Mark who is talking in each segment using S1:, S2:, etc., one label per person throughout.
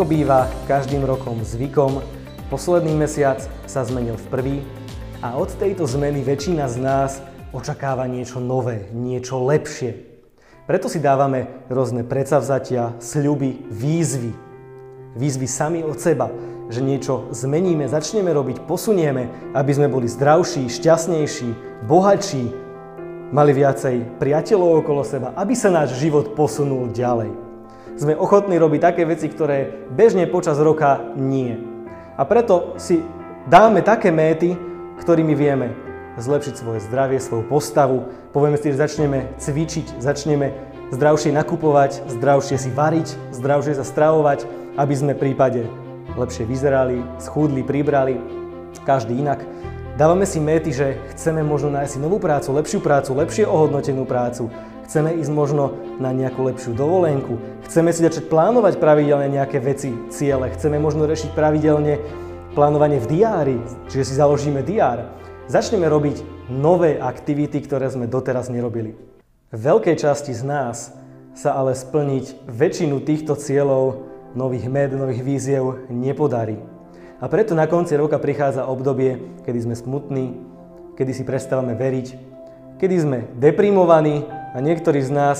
S1: Ako býva každým rokom zvykom, posledný mesiac sa zmenil v prvý a od tejto zmeny väčšina z nás očakáva niečo nové, niečo lepšie. Preto si dávame rôzne predsavzatia, sľuby, výzvy. Výzvy sami od seba, že niečo zmeníme, začneme robiť, posunieme, aby sme boli zdravší, šťastnejší, bohatší, mali viacej priateľov okolo seba, aby sa náš život posunul ďalej. Sme ochotní robiť také veci, ktoré bežne počas roka nie. A preto si dáme také méty, ktorými vieme zlepšiť svoje zdravie, svoju postavu. Povieme si, že začneme cvičiť, začneme zdravšie nakupovať, zdravšie si variť, zdravšie sa stravovať, aby sme v prípade lepšie vyzerali, schudli, pribrali, každý inak. Dávame si méty, že chceme možno nájsť novú prácu, lepšiu prácu, lepšie ohodnotenú prácu, chceme ísť možno na nejakú lepšiu dovolenku, chceme si začať plánovať pravidelne nejaké veci, ciele, chceme možno rešiť pravidelne plánovanie v diári, čiže si založíme diár. Začneme robiť nové aktivity, ktoré sme doteraz nerobili. Veľkej časti z nás sa ale splniť väčšinu týchto cieľov, nových med, nových víziev nepodarí. A preto na konci roka prichádza obdobie, kedy sme smutní, kedy si prestávame veriť, kedy sme deprimovaní a niektorí z nás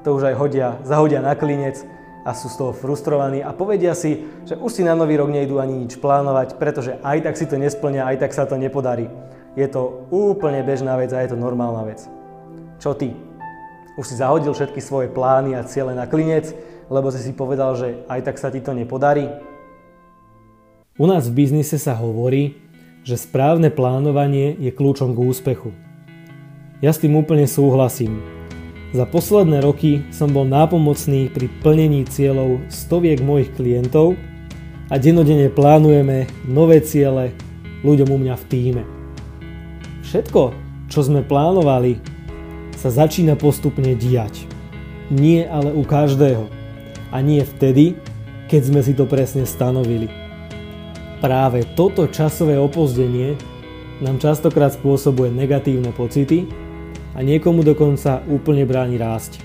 S1: to už aj hodia, zahodia na klinec a sú z toho frustrovaní a povedia si, že už si na nový rok nejdú ani nič plánovať, pretože aj tak si to nesplnia, aj tak sa to nepodarí. Je to úplne bežná vec a je to normálna vec. Čo ty? Už si zahodil všetky svoje plány a ciele na klinec, lebo si si povedal, že aj tak sa ti to nepodarí?
S2: U nás v biznise sa hovorí, že správne plánovanie je kľúčom k úspechu. Ja s tým úplne súhlasím. Za posledné roky som bol nápomocný pri plnení cieľov stoviek mojich klientov a denodene plánujeme nové ciele ľuďom u mňa v týme. Všetko, čo sme plánovali, sa začína postupne diať. Nie ale u každého. A nie vtedy, keď sme si to presne stanovili. Práve toto časové opozdenie nám častokrát spôsobuje negatívne pocity a niekomu dokonca úplne bráni rásť.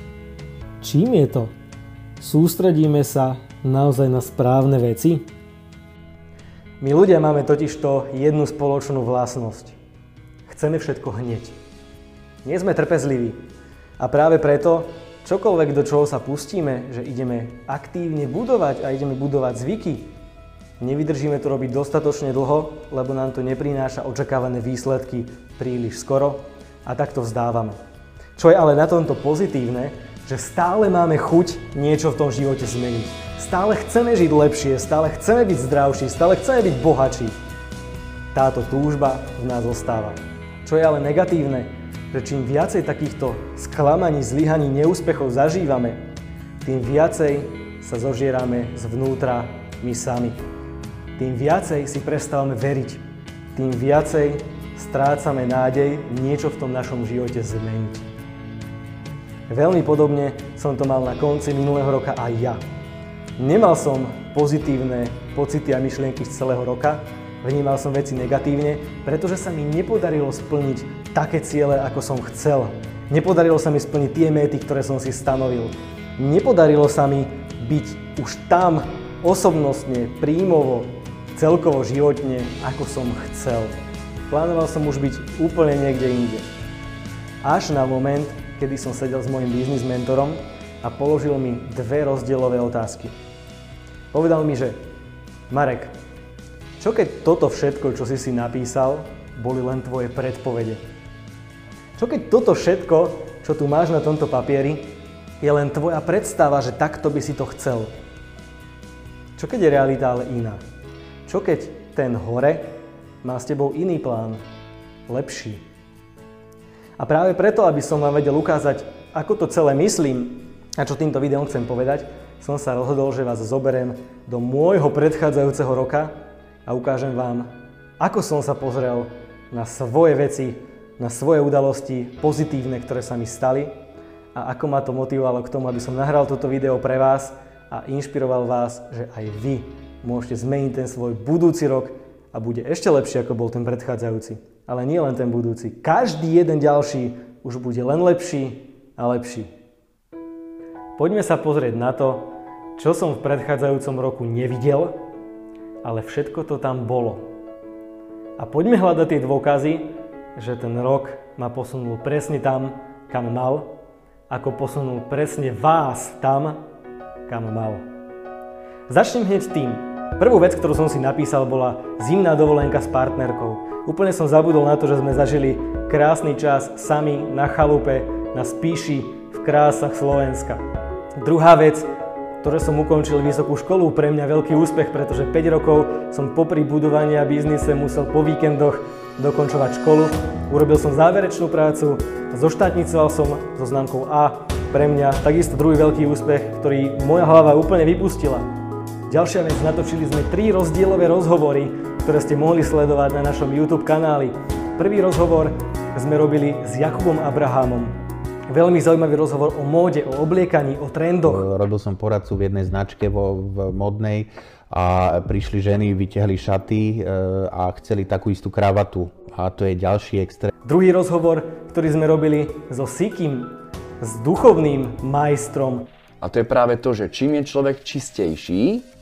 S2: Čím je to? Sústredíme sa naozaj na správne veci?
S1: My ľudia máme totižto jednu spoločnú vlastnosť. Chceme všetko hneď. Nie sme trpezliví. A práve preto, čokoľvek do čoho sa pustíme, že ideme aktívne budovať a ideme budovať zvyky, Nevydržíme to robiť dostatočne dlho, lebo nám to neprináša očakávané výsledky príliš skoro a tak to vzdávame. Čo je ale na tomto pozitívne, že stále máme chuť niečo v tom živote zmeniť. Stále chceme žiť lepšie, stále chceme byť zdravší, stále chceme byť bohatší. Táto túžba v nás zostáva. Čo je ale negatívne, že čím viacej takýchto sklamaní, zlyhaní, neúspechov zažívame, tým viacej sa zožierame zvnútra my sami tým viacej si prestávame veriť, tým viacej strácame nádej niečo v tom našom živote zmeniť. Veľmi podobne som to mal na konci minulého roka aj ja. Nemal som pozitívne pocity a myšlienky z celého roka, vnímal som veci negatívne, pretože sa mi nepodarilo splniť také ciele, ako som chcel. Nepodarilo sa mi splniť tie méty, ktoré som si stanovil. Nepodarilo sa mi byť už tam osobnostne, príjmovo, celkovo životne, ako som chcel. Plánoval som už byť úplne niekde inde. Až na moment, kedy som sedel s mojim biznis mentorom a položil mi dve rozdielové otázky. Povedal mi, že Marek, čo keď toto všetko, čo si si napísal, boli len tvoje predpovede? Čo keď toto všetko, čo tu máš na tomto papieri, je len tvoja predstava, že takto by si to chcel? Čo keď je realita ale iná? Čo keď ten hore má s tebou iný plán, lepší? A práve preto, aby som vám vedel ukázať, ako to celé myslím a čo týmto videom chcem povedať, som sa rozhodol, že vás zoberiem do môjho predchádzajúceho roka a ukážem vám, ako som sa pozrel na svoje veci, na svoje udalosti pozitívne, ktoré sa mi stali a ako ma to motivovalo k tomu, aby som nahral toto video pre vás a inšpiroval vás, že aj vy môžete zmeniť ten svoj budúci rok a bude ešte lepší, ako bol ten predchádzajúci. Ale nie len ten budúci. Každý jeden ďalší už bude len lepší a lepší. Poďme sa pozrieť na to, čo som v predchádzajúcom roku nevidel, ale všetko to tam bolo. A poďme hľadať tie dôkazy, že ten rok ma posunul presne tam, kam mal, ako posunul presne vás tam, kam mal. Začnem hneď tým. Prvú vec, ktorú som si napísal, bola zimná dovolenka s partnerkou. Úplne som zabudol na to, že sme zažili krásny čas sami na chalupe, na spíši v krásach Slovenska. Druhá vec, ktoré som ukončil vysokú školu, pre mňa veľký úspech, pretože 5 rokov som popri budovania biznise musel po víkendoch dokončovať školu. Urobil som záverečnú prácu, zoštátnicoval som so známkou A. Pre mňa takisto druhý veľký úspech, ktorý moja hlava úplne vypustila. Ďalšia vec, natočili sme tri rozdielové rozhovory, ktoré ste mohli sledovať na našom YouTube kanáli. Prvý rozhovor sme robili s Jakubom Abrahamom, Veľmi zaujímavý rozhovor o móde, o obliekaní, o trendoch.
S3: Robil som poradcu v jednej značke vo, v modnej a prišli ženy, vytiahli šaty e, a chceli takú istú kravatu. A to je ďalší extrém.
S1: Druhý rozhovor, ktorý sme robili so Sikim, s duchovným majstrom.
S4: A to je práve to, že čím je človek čistejší,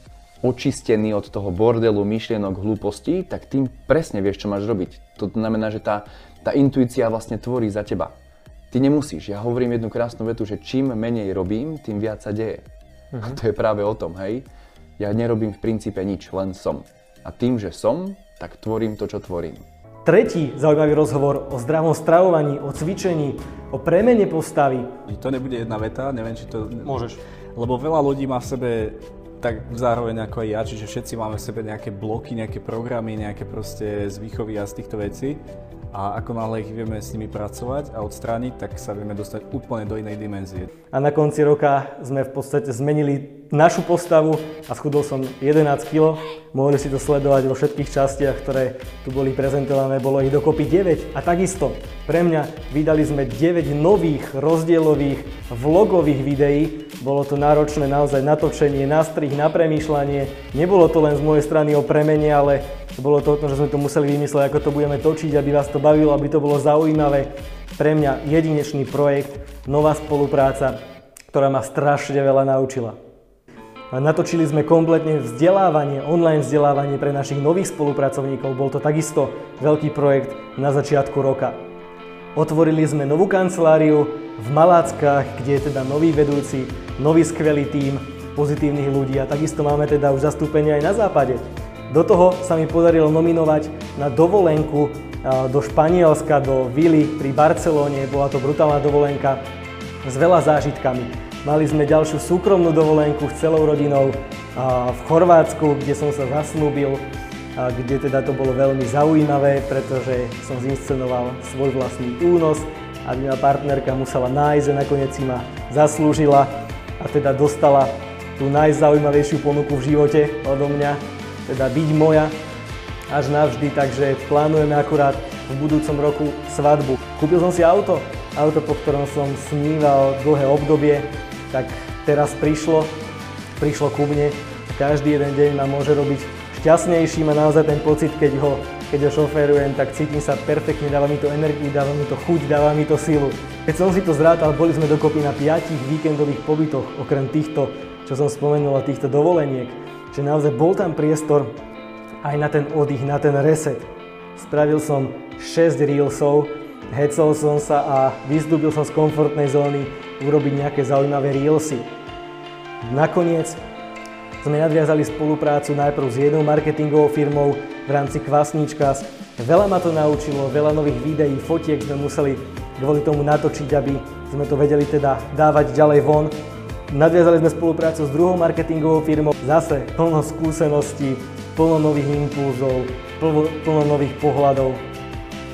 S4: očistený od toho bordelu, myšlienok, hlúpostí, tak tým presne vieš, čo máš robiť. To znamená, že tá, tá intuícia vlastne tvorí za teba. Ty nemusíš. Ja hovorím jednu krásnu vetu, že čím menej robím, tým viac sa deje. Uh-huh. A to je práve o tom, hej. Ja nerobím v princípe nič, len som. A tým, že som, tak tvorím to, čo tvorím.
S1: Tretí zaujímavý rozhovor o zdravom stravovaní, o cvičení, o premene postavy.
S5: To nebude jedna veta, neviem, či to...
S1: Môžeš.
S5: Lebo veľa ľudí má v sebe tak zároveň ako aj ja, čiže všetci máme v sebe nejaké bloky, nejaké programy, nejaké proste zvýchovy a z týchto vecí a ako náhle ich vieme s nimi pracovať a odstrániť, tak sa vieme dostať úplne do inej dimenzie.
S1: A na konci roka sme v podstate zmenili našu postavu a schudol som 11 kg. Mohli si to sledovať vo všetkých častiach, ktoré tu boli prezentované, bolo ich dokopy 9. A takisto pre mňa vydali sme 9 nových rozdielových vlogových videí. Bolo to náročné naozaj natočenie, nastrih, na premýšľanie. Nebolo to len z mojej strany o premene, ale bolo to o tom, že sme to museli vymysleť, ako to budeme točiť, aby vás to bavilo, aby to bolo zaujímavé. Pre mňa jedinečný projekt, nová spolupráca, ktorá ma strašne veľa naučila. Natočili sme kompletne vzdelávanie, online vzdelávanie pre našich nových spolupracovníkov. Bol to takisto veľký projekt na začiatku roka. Otvorili sme novú kanceláriu v Maláckach, kde je teda nový vedúci, nový skvelý tím pozitívnych ľudí a takisto máme teda už zastúpenie aj na západe. Do toho sa mi podarilo nominovať na dovolenku do Španielska, do Vily pri Barcelóne. Bola to brutálna dovolenka s veľa zážitkami. Mali sme ďalšiu súkromnú dovolenku s celou rodinou v Chorvátsku, kde som sa zasnúbil, kde teda to bolo veľmi zaujímavé, pretože som zinscenoval svoj vlastný únos a moja partnerka musela nájsť a nakoniec si ma zaslúžila a teda dostala tú najzaujímavejšiu ponuku v živote odo mňa teda byť moja až navždy, takže plánujeme akurát v budúcom roku svadbu. Kúpil som si auto, auto, po ktorom som sníval dlhé obdobie, tak teraz prišlo, prišlo ku mne. Každý jeden deň ma môže robiť šťastnejším a naozaj ten pocit, keď ho, keď ho šoférujem, tak cítim sa perfektne, dáva mi to energiu, dáva mi to chuť, dáva mi to silu. Keď som si to zrátal, boli sme dokopy na piatich víkendových pobytoch, okrem týchto, čo som spomenul, týchto dovoleniek že naozaj bol tam priestor aj na ten oddych, na ten reset. Spravil som 6 reelsov, hecol som sa a vyzdúbil som z komfortnej zóny urobiť nejaké zaujímavé reelsy. Nakoniec sme nadviazali spoluprácu najprv s jednou marketingovou firmou v rámci Kvasničkas. Veľa ma to naučilo, veľa nových videí, fotiek sme museli kvôli tomu natočiť, aby sme to vedeli teda dávať ďalej von. Nadviazali sme spoluprácu s druhou marketingovou firmou, zase plno skúseností, plno nových impulzov, plno, plno nových pohľadov.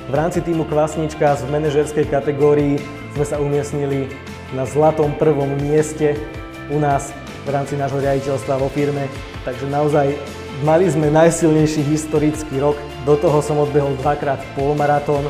S1: V rámci týmu Kvasnička v manažerskej kategórii sme sa umiestnili na zlatom prvom mieste u nás v rámci nášho riaditeľstva vo firme. Takže naozaj mali sme najsilnejší historický rok. Do toho som odbehol dvakrát polmaratón,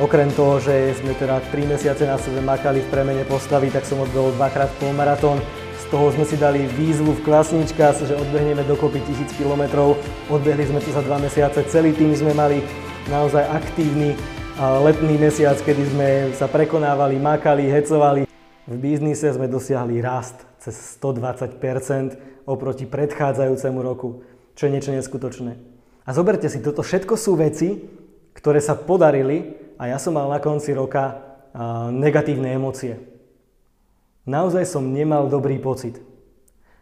S1: Okrem toho, že sme teda 3 mesiace na sebe makali v premene postavy, tak som odbehol dvakrát polmaratón. Z toho sme si dali výzvu v Kvasnička, že odbehneme dokopy 1000 km. Odbehli sme to za 2 mesiace. Celý tým sme mali naozaj aktívny letný mesiac, kedy sme sa prekonávali, makali, hecovali. V biznise sme dosiahli rast. cez 120% oproti predchádzajúcemu roku, čo je niečo neskutočné. A zoberte si, toto všetko sú veci, ktoré sa podarili a ja som mal na konci roka negatívne emócie. Naozaj som nemal dobrý pocit.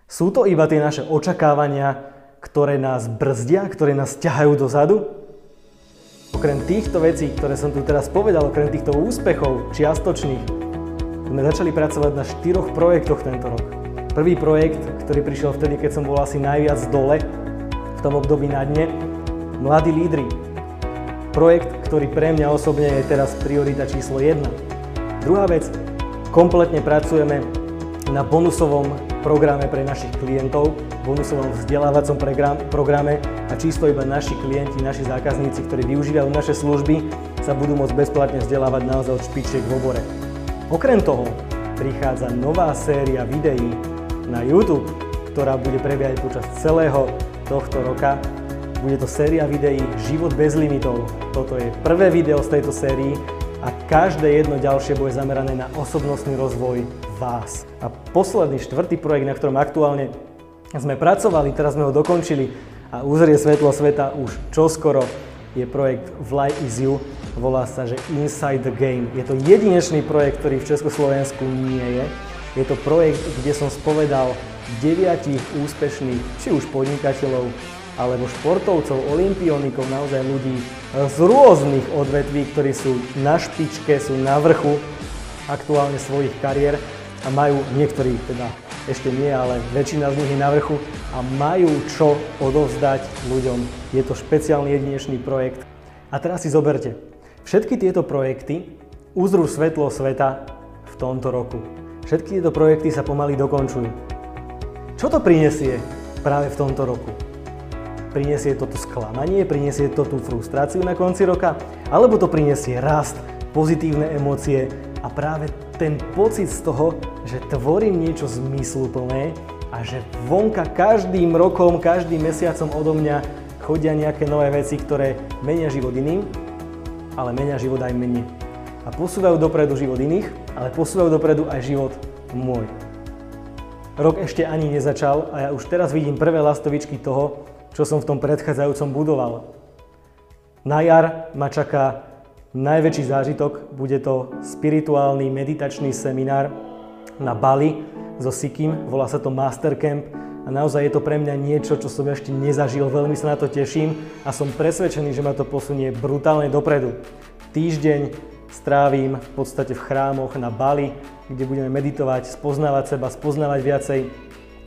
S1: Sú to iba tie naše očakávania, ktoré nás brzdia, ktoré nás ťahajú dozadu? Okrem týchto vecí, ktoré som tu teraz povedal, okrem týchto úspechov čiastočných, sme začali pracovať na štyroch projektoch tento rok. Prvý projekt, ktorý prišiel vtedy, keď som bol asi najviac dole, v tom období na dne, Mladí lídry. Projekt, ktorý pre mňa osobne je teraz priorita číslo 1. Druhá vec, Kompletne pracujeme na bonusovom programe pre našich klientov, bonusovom vzdelávacom programe a čisto iba naši klienti, naši zákazníci, ktorí využívajú naše služby, sa budú môcť bezplatne vzdelávať naozaj od špičiek v obore. Okrem toho prichádza nová séria videí na YouTube, ktorá bude prebiehať počas celého tohto roka. Bude to séria videí Život bez limitov. Toto je prvé video z tejto sérii a každé jedno ďalšie bude zamerané na osobnostný rozvoj vás. A posledný, štvrtý projekt, na ktorom aktuálne sme pracovali, teraz sme ho dokončili a uzrie svetlo sveta už čoskoro, je projekt Fly is You, volá sa, že Inside the Game. Je to jedinečný projekt, ktorý v Československu nie je. Je to projekt, kde som spovedal deviatich úspešných, či už podnikateľov, alebo športovcov, olimpionikov, naozaj ľudí z rôznych odvetví, ktorí sú na špičke, sú na vrchu aktuálne svojich kariér a majú, niektorí teda ešte nie, ale väčšina z nich je na vrchu a majú čo odovzdať ľuďom. Je to špeciálny jedinečný projekt. A teraz si zoberte, všetky tieto projekty uzrú svetlo sveta v tomto roku. Všetky tieto projekty sa pomaly dokončujú. Čo to prinesie práve v tomto roku? Prinesie to sklamanie, prinesie to tú frustráciu na konci roka, alebo to prinesie rast, pozitívne emócie a práve ten pocit z toho, že tvorím niečo zmysluplné a že vonka každým rokom, každým mesiacom odo mňa chodia nejaké nové veci, ktoré menia život iným, ale menia život aj mne. A posúvajú dopredu život iných, ale posúvajú dopredu aj život môj. Rok ešte ani nezačal a ja už teraz vidím prvé lastovičky toho, čo som v tom predchádzajúcom budoval. Na jar ma čaká najväčší zážitok, bude to spirituálny meditačný seminár na Bali so Sikim, volá sa to Mastercamp a naozaj je to pre mňa niečo, čo som ešte nezažil, veľmi sa na to teším a som presvedčený, že ma to posunie brutálne dopredu. Týždeň strávim v podstate v chrámoch na Bali, kde budeme meditovať, spoznávať seba, spoznávať viacej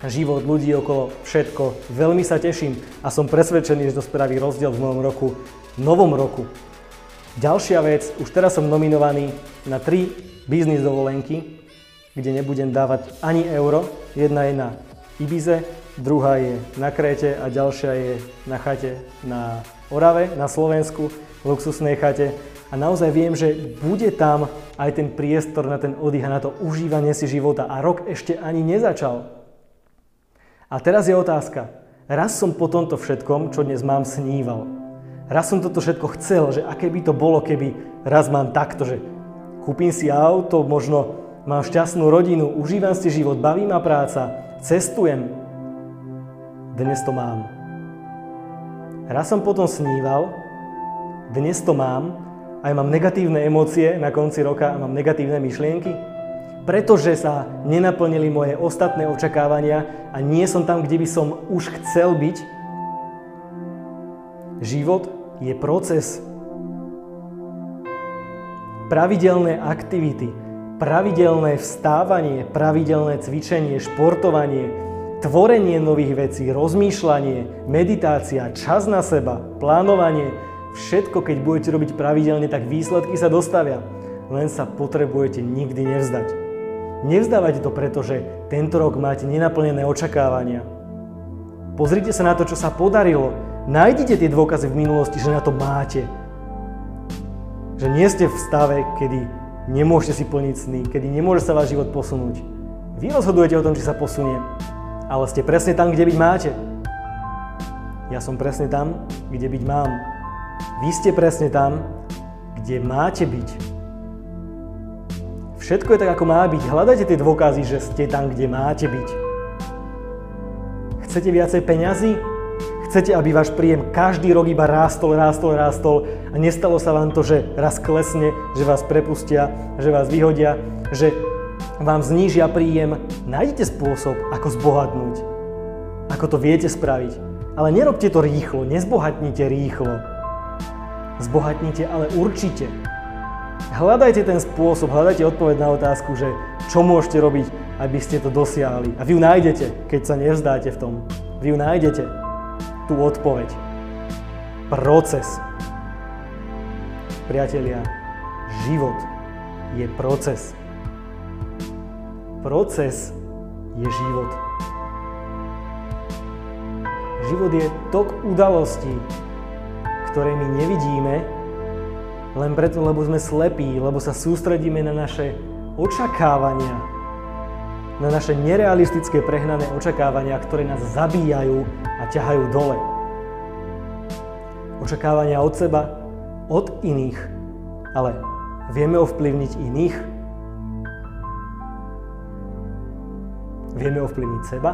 S1: život ľudí okolo, všetko. Veľmi sa teším a som presvedčený, že to spraví rozdiel v mojom roku, novom roku. Ďalšia vec, už teraz som nominovaný na tri biznis dovolenky, kde nebudem dávať ani euro. Jedna je na Ibize, druhá je na Kréte a ďalšia je na chate na Orave, na Slovensku, v luxusnej chate. A naozaj viem, že bude tam aj ten priestor na ten oddych a na to užívanie si života. A rok ešte ani nezačal. A teraz je otázka. Raz som po tomto všetkom, čo dnes mám, sníval. Raz som toto všetko chcel, že aké by to bolo, keby raz mám takto, že kúpim si auto, možno mám šťastnú rodinu, užívam si život, baví ma práca, cestujem. Dnes to mám. Raz som potom sníval, dnes to mám, aj mám negatívne emócie na konci roka a mám negatívne myšlienky pretože sa nenaplnili moje ostatné očakávania a nie som tam, kde by som už chcel byť. Život je proces. Pravidelné aktivity, pravidelné vstávanie, pravidelné cvičenie, športovanie, tvorenie nových vecí, rozmýšľanie, meditácia, čas na seba, plánovanie, všetko, keď budete robiť pravidelne, tak výsledky sa dostavia. Len sa potrebujete nikdy nevzdať. Nevzdávajte to preto, že tento rok máte nenaplnené očakávania. Pozrite sa na to, čo sa podarilo. Nájdite tie dôkazy v minulosti, že na to máte. Že nie ste v stave, kedy nemôžete si plniť sny, kedy nemôže sa váš život posunúť. Vy rozhodujete o tom, či sa posunie, ale ste presne tam, kde byť máte. Ja som presne tam, kde byť mám. Vy ste presne tam, kde máte byť. Všetko je tak, ako má byť. Hľadajte tie dôkazy, že ste tam, kde máte byť. Chcete viacej peňazí? Chcete, aby váš príjem každý rok iba rástol, rástol, rástol a nestalo sa vám to, že raz klesne, že vás prepustia, že vás vyhodia, že vám znížia príjem. Nájdete spôsob, ako zbohatnúť. Ako to viete spraviť. Ale nerobte to rýchlo, nezbohatnite rýchlo. Zbohatnite ale určite. Hľadajte ten spôsob, hľadajte odpoveď na otázku, že čo môžete robiť, aby ste to dosiahli. A vy ju nájdete, keď sa nevzdáte v tom. Vy ju nájdete, tú odpoveď. Proces. Priatelia, život je proces. Proces je život. Život je tok udalostí, ktoré my nevidíme, len preto, lebo sme slepí, lebo sa sústredíme na naše očakávania, na naše nerealistické prehnané očakávania, ktoré nás zabíjajú a ťahajú dole. Očakávania od seba, od iných, ale vieme ovplyvniť iných? Vieme ovplyvniť seba?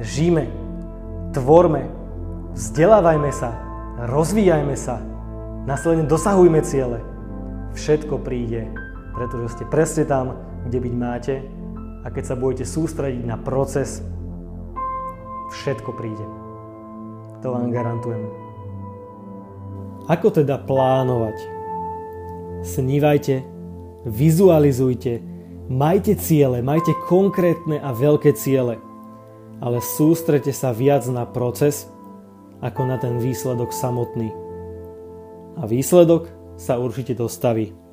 S1: Žíme, tvorme, vzdelávajme sa, rozvíjajme sa, Následne dosahujme ciele. Všetko príde, pretože ste presne tam, kde byť máte a keď sa budete sústrediť na proces, všetko príde. To vám garantujem.
S2: Ako teda plánovať? Snívajte, vizualizujte, majte ciele, majte konkrétne a veľké ciele, ale sústrete sa viac na proces, ako na ten výsledok samotný a výsledok sa určite dostaví.